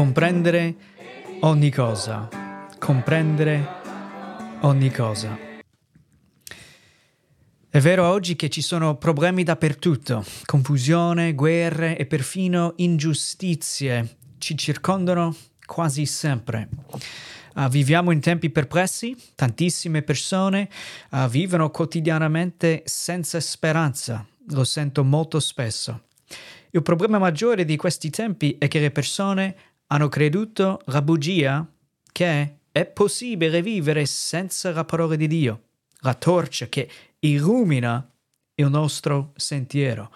comprendere ogni cosa, comprendere ogni cosa. È vero oggi che ci sono problemi dappertutto, confusione, guerre e perfino ingiustizie ci circondano quasi sempre. Uh, viviamo in tempi perplessi, tantissime persone uh, vivono quotidianamente senza speranza, lo sento molto spesso. Il problema maggiore di questi tempi è che le persone hanno creduto la bugia che è possibile vivere senza la parola di Dio, la torcia che illumina il nostro sentiero.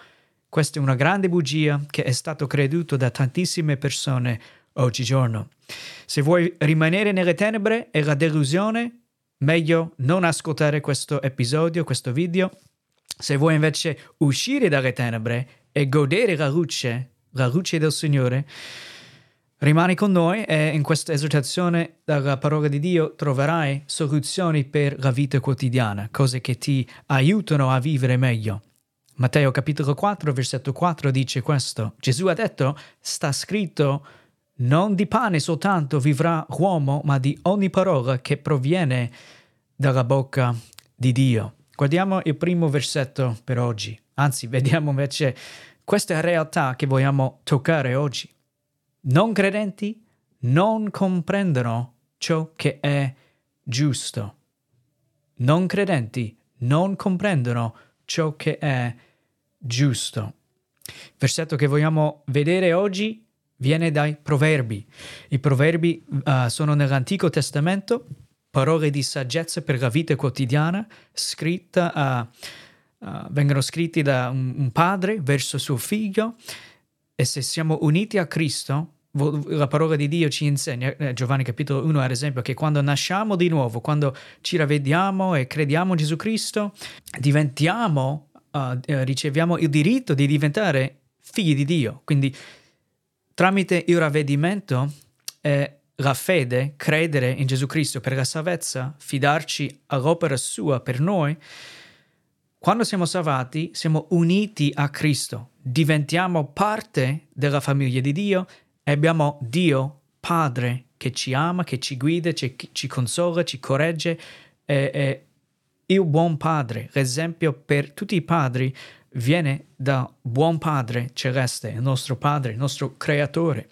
Questa è una grande bugia che è stata creduta da tantissime persone oggigiorno. Se vuoi rimanere nelle tenebre e la delusione, meglio non ascoltare questo episodio, questo video. Se vuoi invece uscire dalle tenebre e godere la luce, la luce del Signore, rimani con noi e in questa esortazione dalla parola di Dio troverai soluzioni per la vita quotidiana, cose che ti aiutano a vivere meglio. Matteo capitolo 4, versetto 4 dice questo. Gesù ha detto, sta scritto, non di pane soltanto vivrà l'uomo, ma di ogni parola che proviene dalla bocca di Dio. Guardiamo il primo versetto per oggi, anzi vediamo invece questa realtà che vogliamo toccare oggi. Non credenti non comprendono ciò che è giusto. Non credenti non comprendono ciò che è giusto. Il versetto che vogliamo vedere oggi viene dai proverbi. I proverbi uh, sono nell'Antico Testamento, parole di saggezza per la vita quotidiana, scritta, uh, uh, vengono scritti da un, un, padre verso suo figlio e se siamo uniti a Cristo, la parola di Dio ci insegna, eh, Giovanni capitolo 1 ad esempio, che quando nasciamo di nuovo, quando ci ravvediamo e crediamo in Gesù Cristo, diventiamo, riceviamo il diritto di diventare figli di Dio. Quindi Tramite il ravvedimento e la fede, credere in Gesù Cristo per la salvezza, fidarci all'opera sua per noi, quando siamo salvati siamo uniti a Cristo, diventiamo parte della famiglia di Dio e abbiamo Dio Padre che ci ama, che ci guida, ci, ci consola, ci corregge, è, è il buon Padre, l'esempio per tutti i padri viene da buon Padre celeste, il nostro Padre, il nostro Creatore.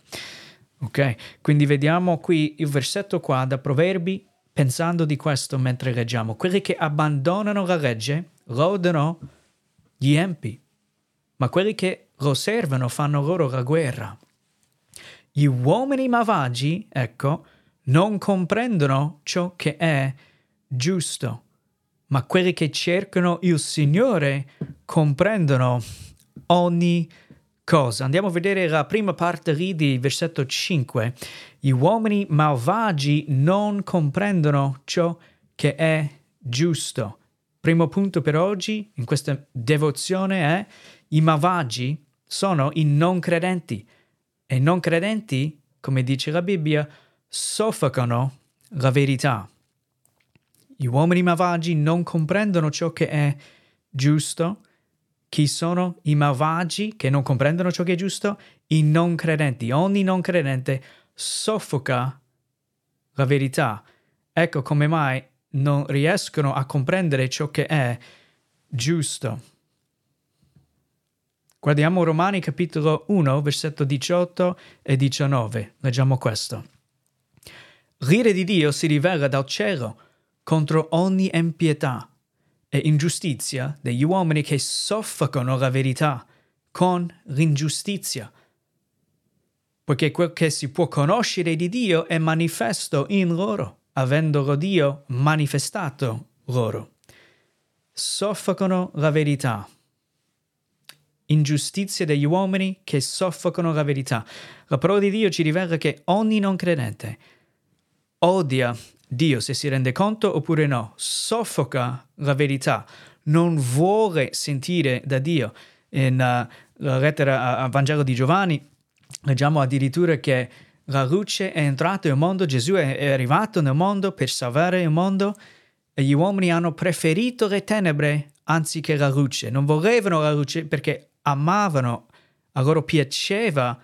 Ok? Quindi vediamo qui il versetto qua da Proverbi, pensando di questo mentre leggiamo. Quelli che abbandonano la legge lodano gli empi, ma quelli che lo servono fanno loro la guerra. Gli uomini malvagi, ecco, non comprendono ciò che è giusto ma quelli che cercano il Signore comprendono ogni cosa. Andiamo a vedere la prima parte lì di versetto 5. Gli uomini malvagi non comprendono ciò che è giusto. Primo punto per oggi in questa devozione è i malvagi sono i non credenti e non credenti, come dice la Bibbia, soffocano la verità. Gli uomini malvagi non comprendono ciò che è giusto. Chi sono i malvagi che non comprendono ciò che è giusto? I non credenti. Ogni non credente soffoca la verità. Ecco come mai non riescono a comprendere ciò che è giusto. Guardiamo Romani capitolo 1, versetto 18 e 19. Leggiamo questo. L'ire di Dio si rivela dal cielo contro ogni impietà e ingiustizia degli uomini che soffocano la verità con l'ingiustizia. Poiché quel che si può conoscere di Dio è manifesto in loro, avendolo Dio manifestato loro. Soffocano la verità. Ingiustizia degli uomini che soffocano la verità. La parola di Dio ci rivela che ogni non credente odia Dio se si rende conto oppure no, soffoca la verità, non vuole sentire da Dio. In uh, la lettera al Vangelo di Giovanni leggiamo addirittura che la luce è entrata nel mondo, Gesù è arrivato nel mondo per salvare il mondo e gli uomini hanno preferito le tenebre anziché la luce. Non volevano la luce perché amavano, a loro piaceva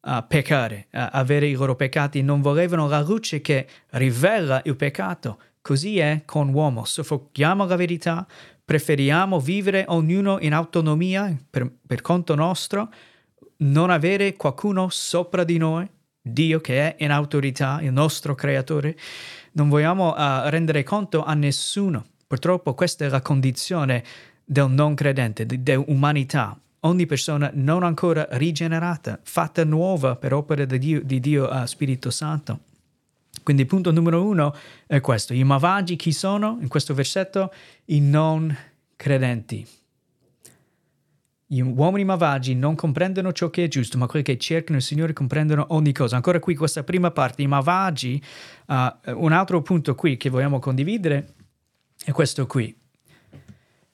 uh, peccare, uh, avere i loro peccati, non volevano la luce che rivela il peccato. Così è con l'uomo, soffochiamo la verità, preferiamo vivere ognuno in autonomia per, per conto nostro, non avere qualcuno sopra di noi, Dio che è in autorità, il nostro creatore. Non vogliamo uh, rendere conto a nessuno. Purtroppo questa è la condizione del non credente, dell'umanità. Ogni persona non ancora rigenerata, fatta nuova per opera di Dio, di Dio uh, Spirito Santo. Quindi punto numero uno è questo. I malvagi chi sono? In questo versetto i non credenti. Gli uomini malvagi non comprendono ciò che è giusto, ma quelli che cercano il Signore comprendono ogni cosa. Ancora qui questa prima parte, i malvagi, uh, un altro punto qui che vogliamo condividere è questo qui.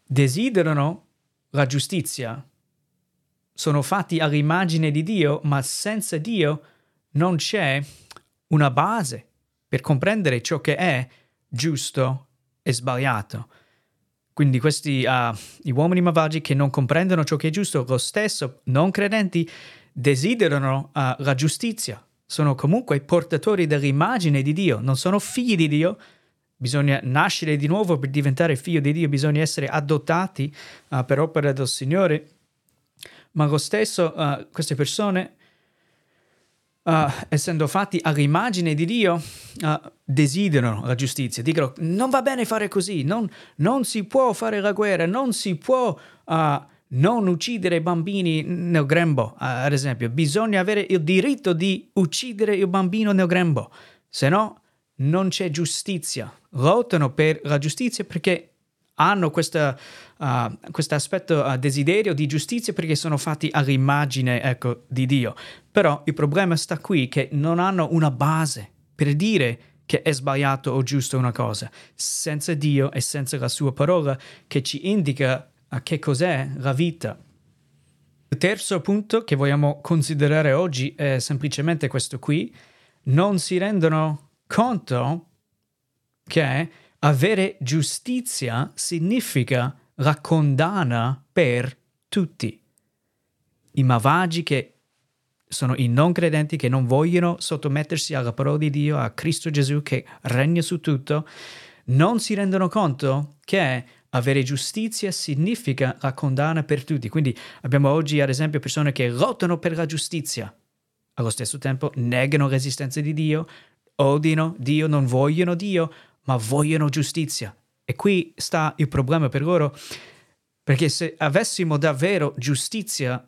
Desiderano la giustizia, sono fatti all'immagine di Dio, ma senza Dio non c'è una base per comprendere ciò che è giusto e sbagliato. Quindi questi uh, gli uomini malvagi che non comprendono ciò che è giusto, lo stesso, non credenti, desiderano uh, la giustizia. Sono comunque portatori dell'immagine di Dio, non sono figli di Dio. Bisogna nascere di nuovo per diventare figlio di Dio, bisogna essere adottati uh, per opera del Signore. Ma lo stesso, queste persone uh, essendo fatti all'immagine di Dio, uh, desiderano la giustizia, dicono non va bene fare così, non, non si può fare la guerra, non si può uh, non uccidere bambini nel grembo, ad esempio, bisogna avere il diritto di uccidere il bambino nel grembo, se no non c'è giustizia. Lottano per la giustizia perché hanno questo uh, aspetto uh, desiderio di giustizia perché sono fatti all'immagine ecco, di Dio. Però il problema sta qui che non hanno una base per dire che è sbagliato o giusto una cosa, senza Dio e senza la sua parola che ci indica uh, che cos'è la vita. Il terzo punto che vogliamo considerare oggi è semplicemente questo qui. Non si rendono conto che avere giustizia significa la condanna per tutti. I malvagi che sono i non credenti che non vogliono sottomettersi alla parola di Dio, a Cristo Gesù che regna su tutto, non si rendono conto che avere giustizia significa la condanna per tutti. Quindi abbiamo oggi, ad esempio, persone che lottano per la giustizia, allo stesso tempo negano l'esistenza di Dio, odiano Dio, non vogliono Dio, ma vogliono giustizia. E qui sta il problema per loro, perché se avessimo davvero giustizia,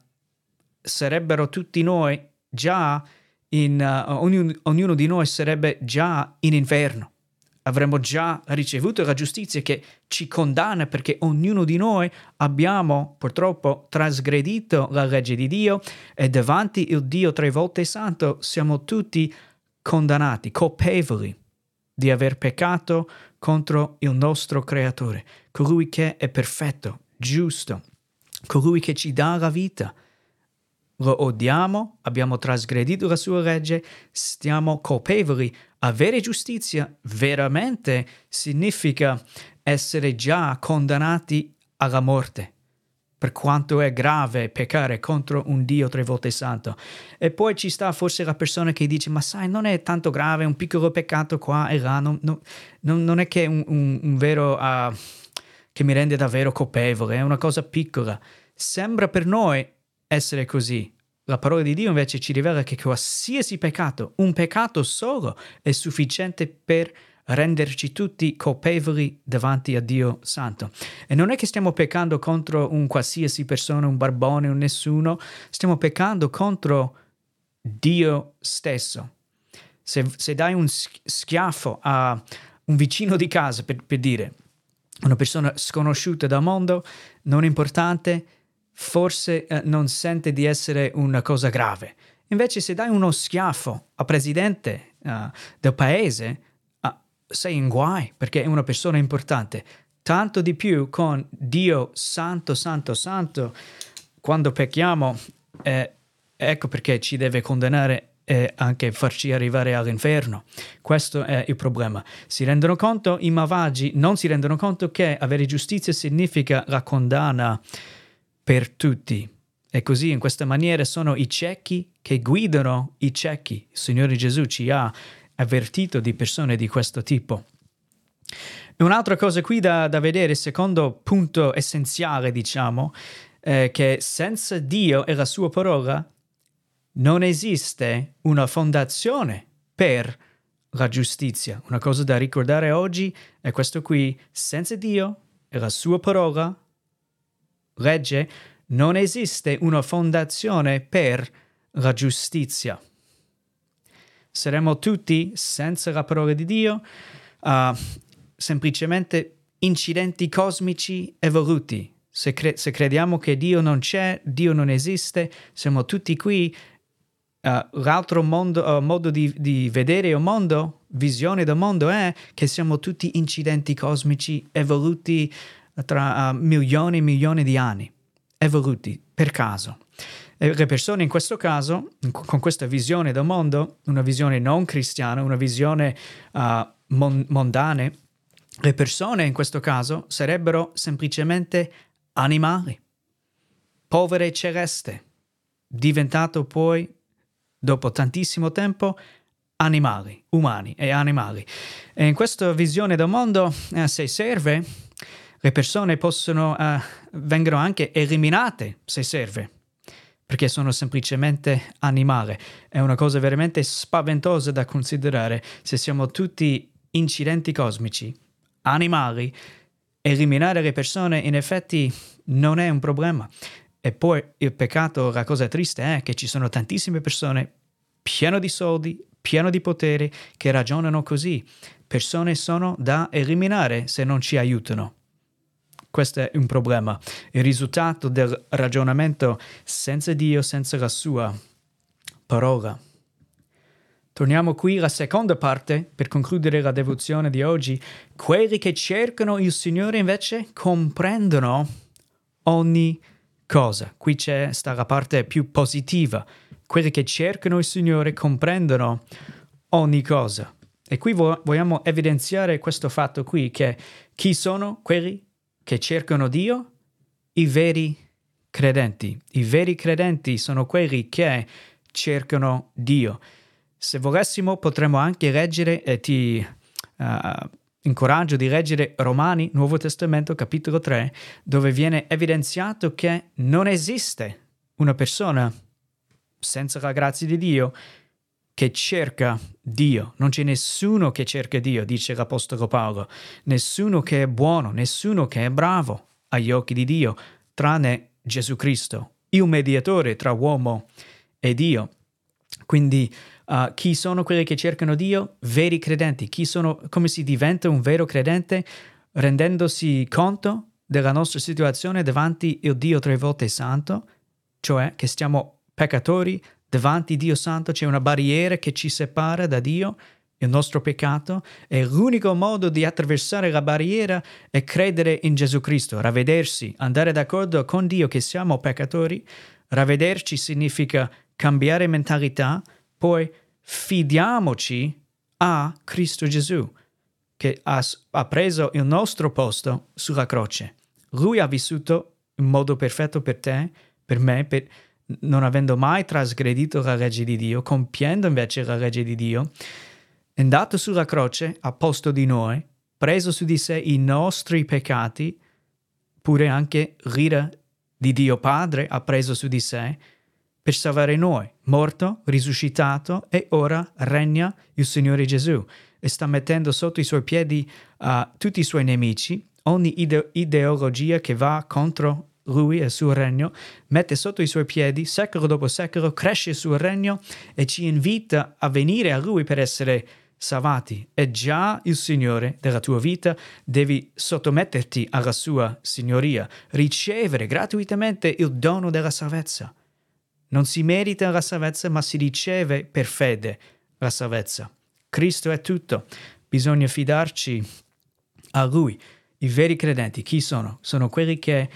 sarebbero tutti noi già in, uh, ognuno, ognuno di noi sarebbe già in inferno. Avremmo già ricevuto la giustizia che ci condanna perché ognuno di noi abbiamo purtroppo trasgredito la legge di Dio e davanti il Dio tre volte santo siamo tutti condannati, colpevoli di aver peccato contro il nostro Creatore, colui che è perfetto, giusto, colui che ci dà la vita. Lo odiamo, abbiamo trasgredito la sua legge, stiamo colpevoli. Avere giustizia veramente significa essere già condannati alla morte per quanto è grave peccare contro un Dio tre volte santo. E poi ci sta forse la persona che dice, ma sai, non è tanto grave, un piccolo peccato qua e là, non, non, non è che un, un, un vero... Uh, che mi rende davvero colpevole, è una cosa piccola. Sembra per noi essere così. La parola di Dio invece ci rivela che qualsiasi peccato, un peccato solo, è sufficiente per renderci tutti colpevoli davanti a Dio Santo. E non è che stiamo peccando contro un qualsiasi persona, un barbone, un nessuno, stiamo peccando contro Dio stesso. Se, se dai un schiaffo a un vicino di casa, per, per dire, una persona sconosciuta dal mondo, non importante, forse eh, non sente di essere una cosa grave. Invece se dai uno schiaffo al presidente uh, del paese, sei in guai perché è una persona importante. Tanto di più con Dio santo, santo, santo, quando pecchiamo, eh, ecco perché ci deve condannare e anche farci arrivare all'inferno. Questo è il problema. Si rendono conto, i malvagi non si rendono conto che avere giustizia significa la condanna per tutti. E così in questa maniera sono i ciechi che guidano i ciechi. Il Signore Gesù ci ha avvertito di persone di questo tipo. Un'altra cosa qui da, da vedere, secondo punto essenziale, diciamo, è che senza Dio e la sua parola non esiste una fondazione per la giustizia. Una cosa da ricordare oggi è questo qui, senza Dio e la sua parola, legge, non esiste una fondazione per la giustizia. Saremo tutti, senza la parola di Dio, uh, semplicemente incidenti cosmici evoluti. Se, cre- se, crediamo che Dio non c'è, Dio non esiste, siamo tutti qui. Uh, l'altro mondo, uh, modo di, di, vedere il mondo, visione del mondo è che siamo tutti incidenti cosmici evoluti tra milioni e milioni di anni, evoluti per caso. Le persone in questo caso, con questa visione del mondo, una visione non cristiana, una visione mon- mondana, le persone in questo caso sarebbero semplicemente animali, povere celeste, diventato poi, dopo tantissimo tempo, animali, umani e animali. E in questa visione del mondo, eh, se serve, le persone possono, eh, vengono anche eliminate se serve, perché sono semplicemente animali. È una cosa veramente spaventosa da considerare se siamo tutti incidenti cosmici animali, eliminare le persone in effetti non è un problema. E poi il peccato, la cosa triste è che ci sono tantissime persone piene di soldi, piene di potere, che ragionano così. Persone sono da eliminare se non ci aiutano. Questo è un problema. Il risultato del ragionamento senza Dio, senza la sua parola. Torniamo qui alla seconda parte per concludere la devozione di oggi. Quelli che cercano il Signore invece comprendono ogni cosa. Qui c'è sta la parte più positiva. Quelli che cercano il Signore comprendono ogni cosa. E qui vo- vogliamo evidenziare questo fatto qui, che chi sono quelli che cercano Dio? I veri credenti. I veri credenti sono quelli che cercano Dio. Se volessimo potremmo anche leggere e ti uh, incoraggio di leggere Romani, Nuovo Testamento, capitolo 3, dove viene evidenziato che non esiste una persona senza la grazia di Dio che cerca Dio. Non c'è nessuno che cerca Dio, dice l'Apostolo Paolo. Nessuno che è buono, nessuno che è bravo agli occhi di Dio, tranne Gesù Cristo, il mediatore tra uomo e Dio. Quindi Uh, chi sono quelli che cercano Dio? Veri credenti. Chi sono, come si diventa un vero credente? Rendendosi conto della nostra situazione davanti il Dio tre volte santo, cioè che stiamo peccatori davanti a Dio santo, c'è una barriera che ci separa da Dio, il nostro peccato, e l'unico modo di attraversare la barriera è credere in Gesù Cristo, ravvedersi, andare d'accordo con Dio che siamo peccatori. Ravvederci significa cambiare mentalità, poi fidiamoci a Cristo Gesù, che ha, ha preso il nostro posto sulla croce. Lui ha vissuto in modo perfetto per te, per me, per, non avendo mai trasgredito la legge di Dio, compiendo invece la legge di Dio, è andato sulla croce a posto di noi, preso su di sé i nostri peccati, pure anche l'ira di Dio Padre ha preso su di sé, per salvare noi, morto, risuscitato e ora regna il Signore Gesù e sta mettendo sotto i suoi piedi uh, tutti i suoi nemici, ogni ide- ideologia che va contro lui e il suo regno, mette sotto i suoi piedi, secolo dopo secolo, cresce il suo regno e ci invita a venire a lui per essere salvati. È già il Signore della tua vita, devi sottometterti alla sua signoria, ricevere gratuitamente il dono della salvezza. Non si merita la salvezza, ma si riceve per fede la salvezza. Cristo è tutto. Bisogna fidarci a Lui. I veri credenti chi sono? Sono quelli che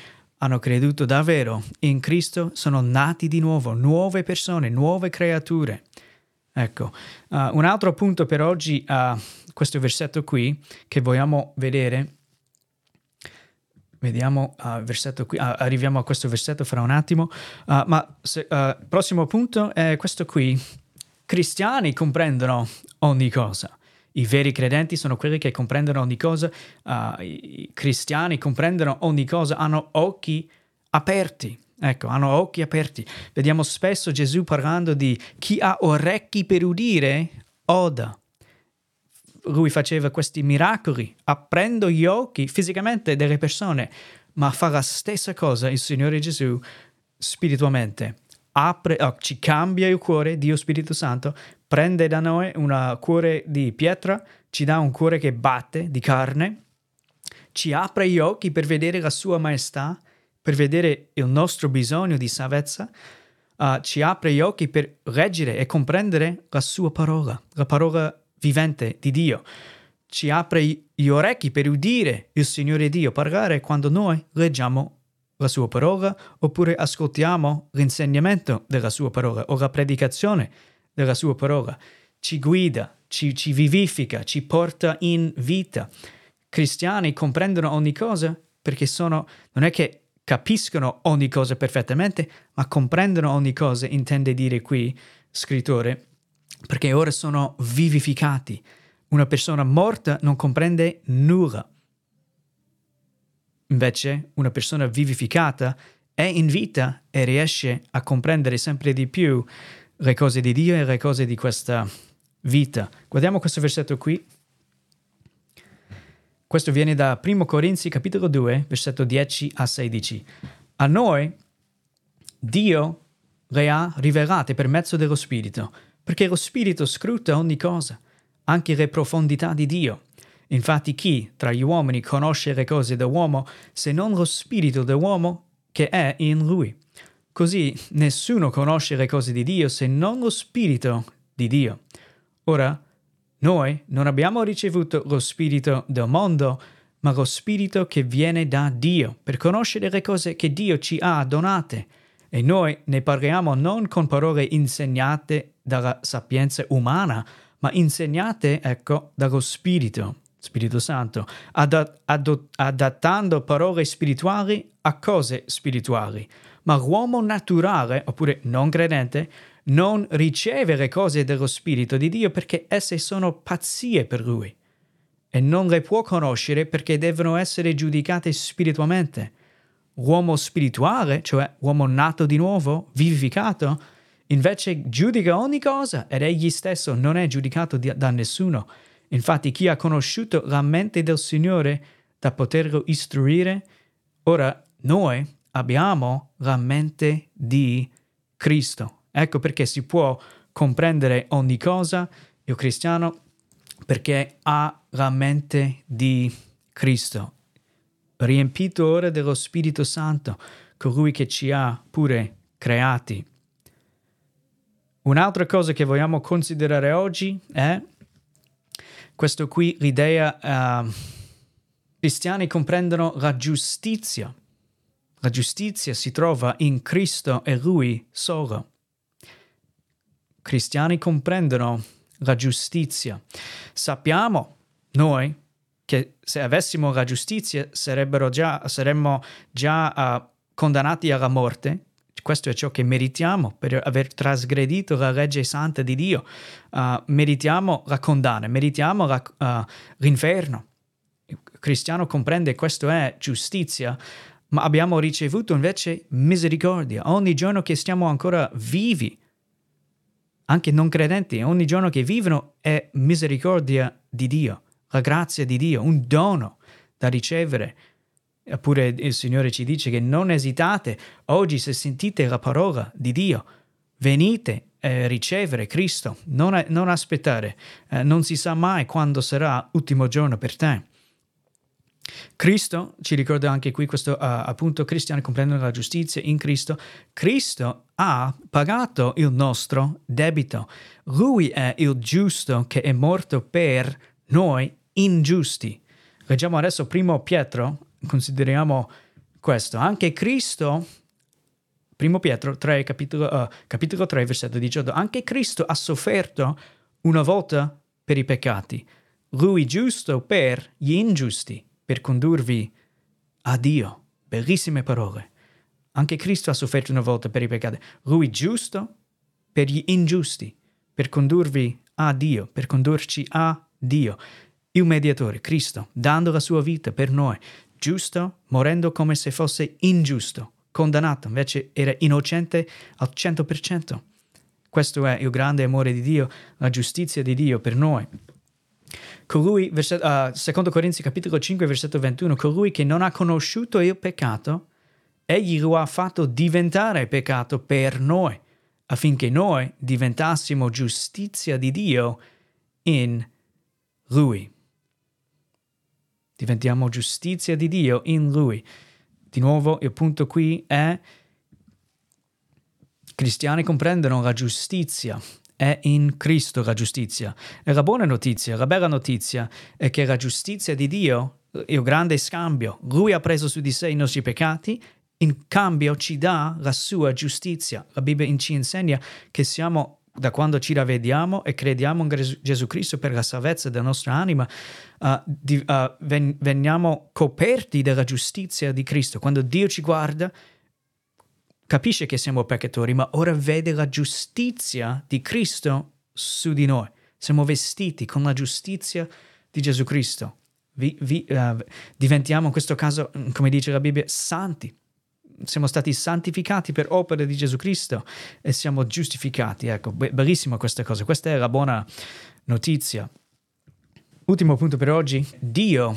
hanno creduto davvero in Cristo, sono nati di nuovo, nuove persone, nuove creature. Ecco, uh, un altro punto per oggi a uh, questo versetto qui che vogliamo vedere Vediamo uh, versetto qui, uh, arriviamo a questo versetto fra un attimo, ma il prossimo punto è questo qui. Cristiani comprendono ogni cosa. I veri credenti sono quelli che comprendono ogni cosa, i cristiani comprendono ogni cosa, hanno occhi aperti. Ecco, hanno occhi aperti. Vediamo spesso Gesù parlando di chi ha orecchi per udire, oda lui faceva questi miracoli, aprendo gli occhi fisicamente delle persone, ma fa la stessa cosa il Signore Gesù spiritualmente. Apre, oh, ci cambia il cuore, Dio Spirito Santo, prende da noi un cuore di pietra, ci dà un cuore che batte di carne, ci apre gli occhi per vedere la sua maestà, per vedere il nostro bisogno di salvezza, uh, ci apre gli occhi per leggere e comprendere la sua parola, la parola vivente di Dio. Ci apre gli orecchi per udire il Signore Dio parlare quando noi leggiamo la sua parola oppure ascoltiamo l'insegnamento della sua parola o la predicazione della sua parola. Ci guida, ci, ci vivifica, ci porta in vita. Cristiani comprendono ogni cosa perché sono, non è che capiscono ogni cosa perfettamente, ma comprendono ogni cosa, intende dire qui, scrittore, perché ora sono vivificati. Una persona morta non comprende nulla. Invece una persona vivificata è in vita e riesce a comprendere sempre di più le cose di Dio e le cose di questa vita. Guardiamo questo versetto qui. Questo viene da 1 Corinzi capitolo 2, versetto 10 a 16. A noi Dio le ha rivelate per mezzo dello Spirito perché lo Spirito scruta ogni cosa, anche le profondità di Dio. Infatti chi tra gli uomini conosce le cose dell'uomo se non lo Spirito dell'uomo che è in lui? Così nessuno conosce le cose di Dio se non lo Spirito di Dio. Ora, noi non abbiamo ricevuto lo Spirito del mondo, ma lo Spirito che viene da Dio, per conoscere le cose che Dio ci ha donate e noi ne parliamo non con parole insegnate dalla sapienza umana, ma insegnate, ecco, dallo Spirito, Spirito Santo, ad- ad- adattando parole spirituali a cose spirituali. Ma l'uomo naturale, oppure non credente, non riceve le cose dello Spirito di Dio perché esse sono pazzie per lui e non le può conoscere perché devono essere giudicate spiritualmente uomo spirituale, cioè uomo nato di nuovo, vivificato, invece giudica ogni cosa ed egli stesso non è giudicato di, da nessuno. Infatti chi ha conosciuto la mente del Signore da poterlo istruire, ora noi abbiamo la mente di Cristo. Ecco perché si può comprendere ogni cosa, il cristiano, perché ha la mente di Cristo riempito ora dello Spirito Santo, colui che ci ha pure creati. Un'altra cosa che vogliamo considerare oggi è questo qui, l'idea uh, cristiani comprendono la giustizia. La giustizia si trova in Cristo e Lui solo. Cristiani comprendono la giustizia. Sappiamo noi che se avessimo la giustizia già, saremmo già uh, condannati alla morte. Questo è ciò che meritiamo per aver trasgredito la legge santa di Dio. Uh, meritiamo la condanna, meritiamo la, uh, l'inferno. Il cristiano comprende che questo è giustizia, ma abbiamo ricevuto invece misericordia. Ogni giorno che stiamo ancora vivi, anche non credenti, ogni giorno che vivono è misericordia di Dio la grazia di Dio, un dono da ricevere. Eppure il Signore ci dice che non esitate oggi se sentite la parola di Dio, venite a ricevere Cristo, non, non aspettare, eh, non si sa mai quando sarà l'ultimo giorno per te. Cristo, ci ricorda anche qui questo uh, appunto, cristiani comprendono la giustizia in Cristo, Cristo ha pagato il nostro debito. Lui è il giusto che è morto per noi ingiusti. Leggiamo adesso primo Pietro, consideriamo questo. Anche Cristo, primo Pietro 3, capitolo, uh, capitolo 3, versetto 18, anche Cristo ha sofferto una volta per i peccati, lui giusto per gli ingiusti, per condurvi a Dio. Bellissime parole. Anche Cristo ha sofferto una volta per i peccati. Lui giusto per gli ingiusti, per condurvi a Dio, per condurci a Dio. Il mediatore, Cristo, dando la sua vita per noi, giusto, morendo come se fosse ingiusto, condannato, invece era innocente al 100%. Questo è il grande amore di Dio, la giustizia di Dio per noi. Colui, verset, uh, secondo Corinzi capitolo 5, versetto 21, colui che non ha conosciuto il peccato, egli lo ha fatto diventare peccato per noi, affinché noi diventassimo giustizia di Dio in lui. Diventiamo giustizia di Dio in lui. Di nuovo, il punto qui è cristiani comprendono la giustizia, è in Cristo la giustizia. E la buona notizia, la bella notizia è che la giustizia di Dio, il grande scambio, Lui ha preso su di sé i nostri peccati, in cambio ci dà la sua giustizia. La Bibbia ci insegna che siamo da quando ci ravvediamo e crediamo in Gesù Cristo per la salvezza della nostra anima, uh, di, uh, ven- veniamo coperti dalla giustizia di Cristo. Quando Dio ci guarda, capisce che siamo peccatori, ma ora vede la giustizia di Cristo su di noi. Siamo vestiti con la giustizia di Gesù Cristo. Vi, vi, uh, diventiamo in questo caso, come dice la Bibbia, santi. Siamo stati santificati per opera di Gesù Cristo e siamo giustificati. Ecco, be- bellissima questa cosa. Questa è la buona notizia. Ultimo punto per oggi. Dio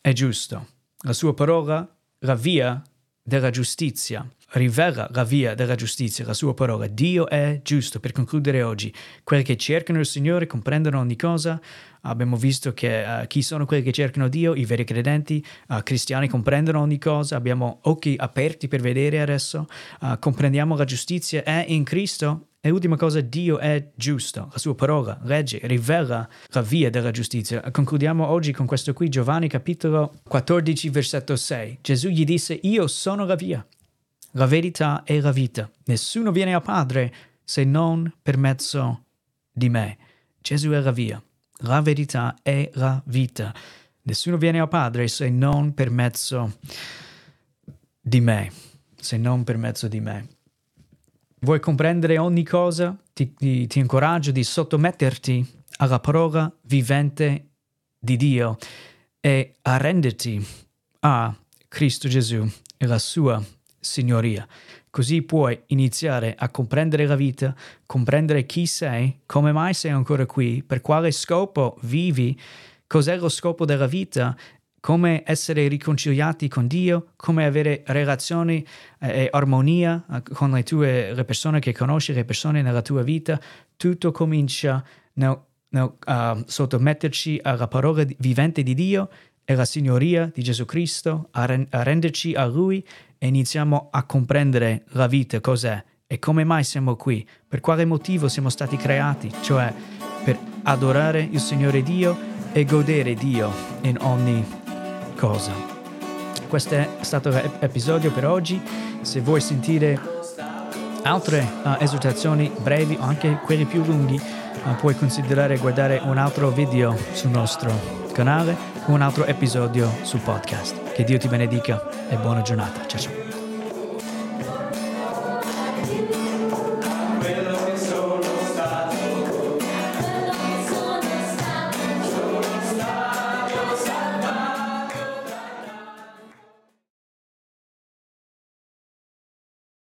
è giusto. La sua parola, la via della giustizia rivela la via della giustizia, la sua parola. Dio è giusto. Per concludere oggi, quelli che cercano il Signore comprendono ogni cosa. Abbiamo visto che uh, chi sono quelli che cercano Dio, i veri credenti, uh, cristiani comprendono ogni cosa, abbiamo occhi aperti per vedere adesso, uh, comprendiamo la giustizia è in Cristo. E ultima cosa, Dio è giusto, la sua parola legge, rivela la via della giustizia. Concludiamo oggi con questo qui, Giovanni capitolo 14, versetto 6. Gesù gli disse, io sono la via, la verità e la vita. Nessuno viene al Padre se non per mezzo di me. Gesù è la via, la verità e la vita. Nessuno viene al Padre se non per mezzo di me, se non per mezzo di me. Vuoi comprendere ogni cosa? Ti, ti, ti incoraggio di sottometterti alla parola vivente di Dio e arrenderti a Cristo Gesù e la sua signoria. Così puoi iniziare a comprendere la vita, comprendere chi sei, come mai sei ancora qui, per quale scopo vivi, cos'è lo scopo della vita, come essere riconciliati con Dio, come avere relazioni eh, e armonia eh, con le tue le persone che conosci, le persone nella tua vita. Tutto comincia nel, nel uh, sottometterci alla parola vivente di Dio e alla signoria di Gesù Cristo, a renderci a Lui e iniziamo a comprendere la vita cos'è e come mai siamo qui, per quale motivo siamo stati creati, cioè per adorare il Signore Dio e godere Dio in ogni cosa. Questo è stato l'episodio per oggi. Se vuoi sentire altre uh, esortazioni brevi o anche quelli più lunghi, uh, puoi considerare guardare un altro video sul nostro canale o un altro episodio sul podcast. Che Dio ti benedica e buona giornata. Ciao ciao.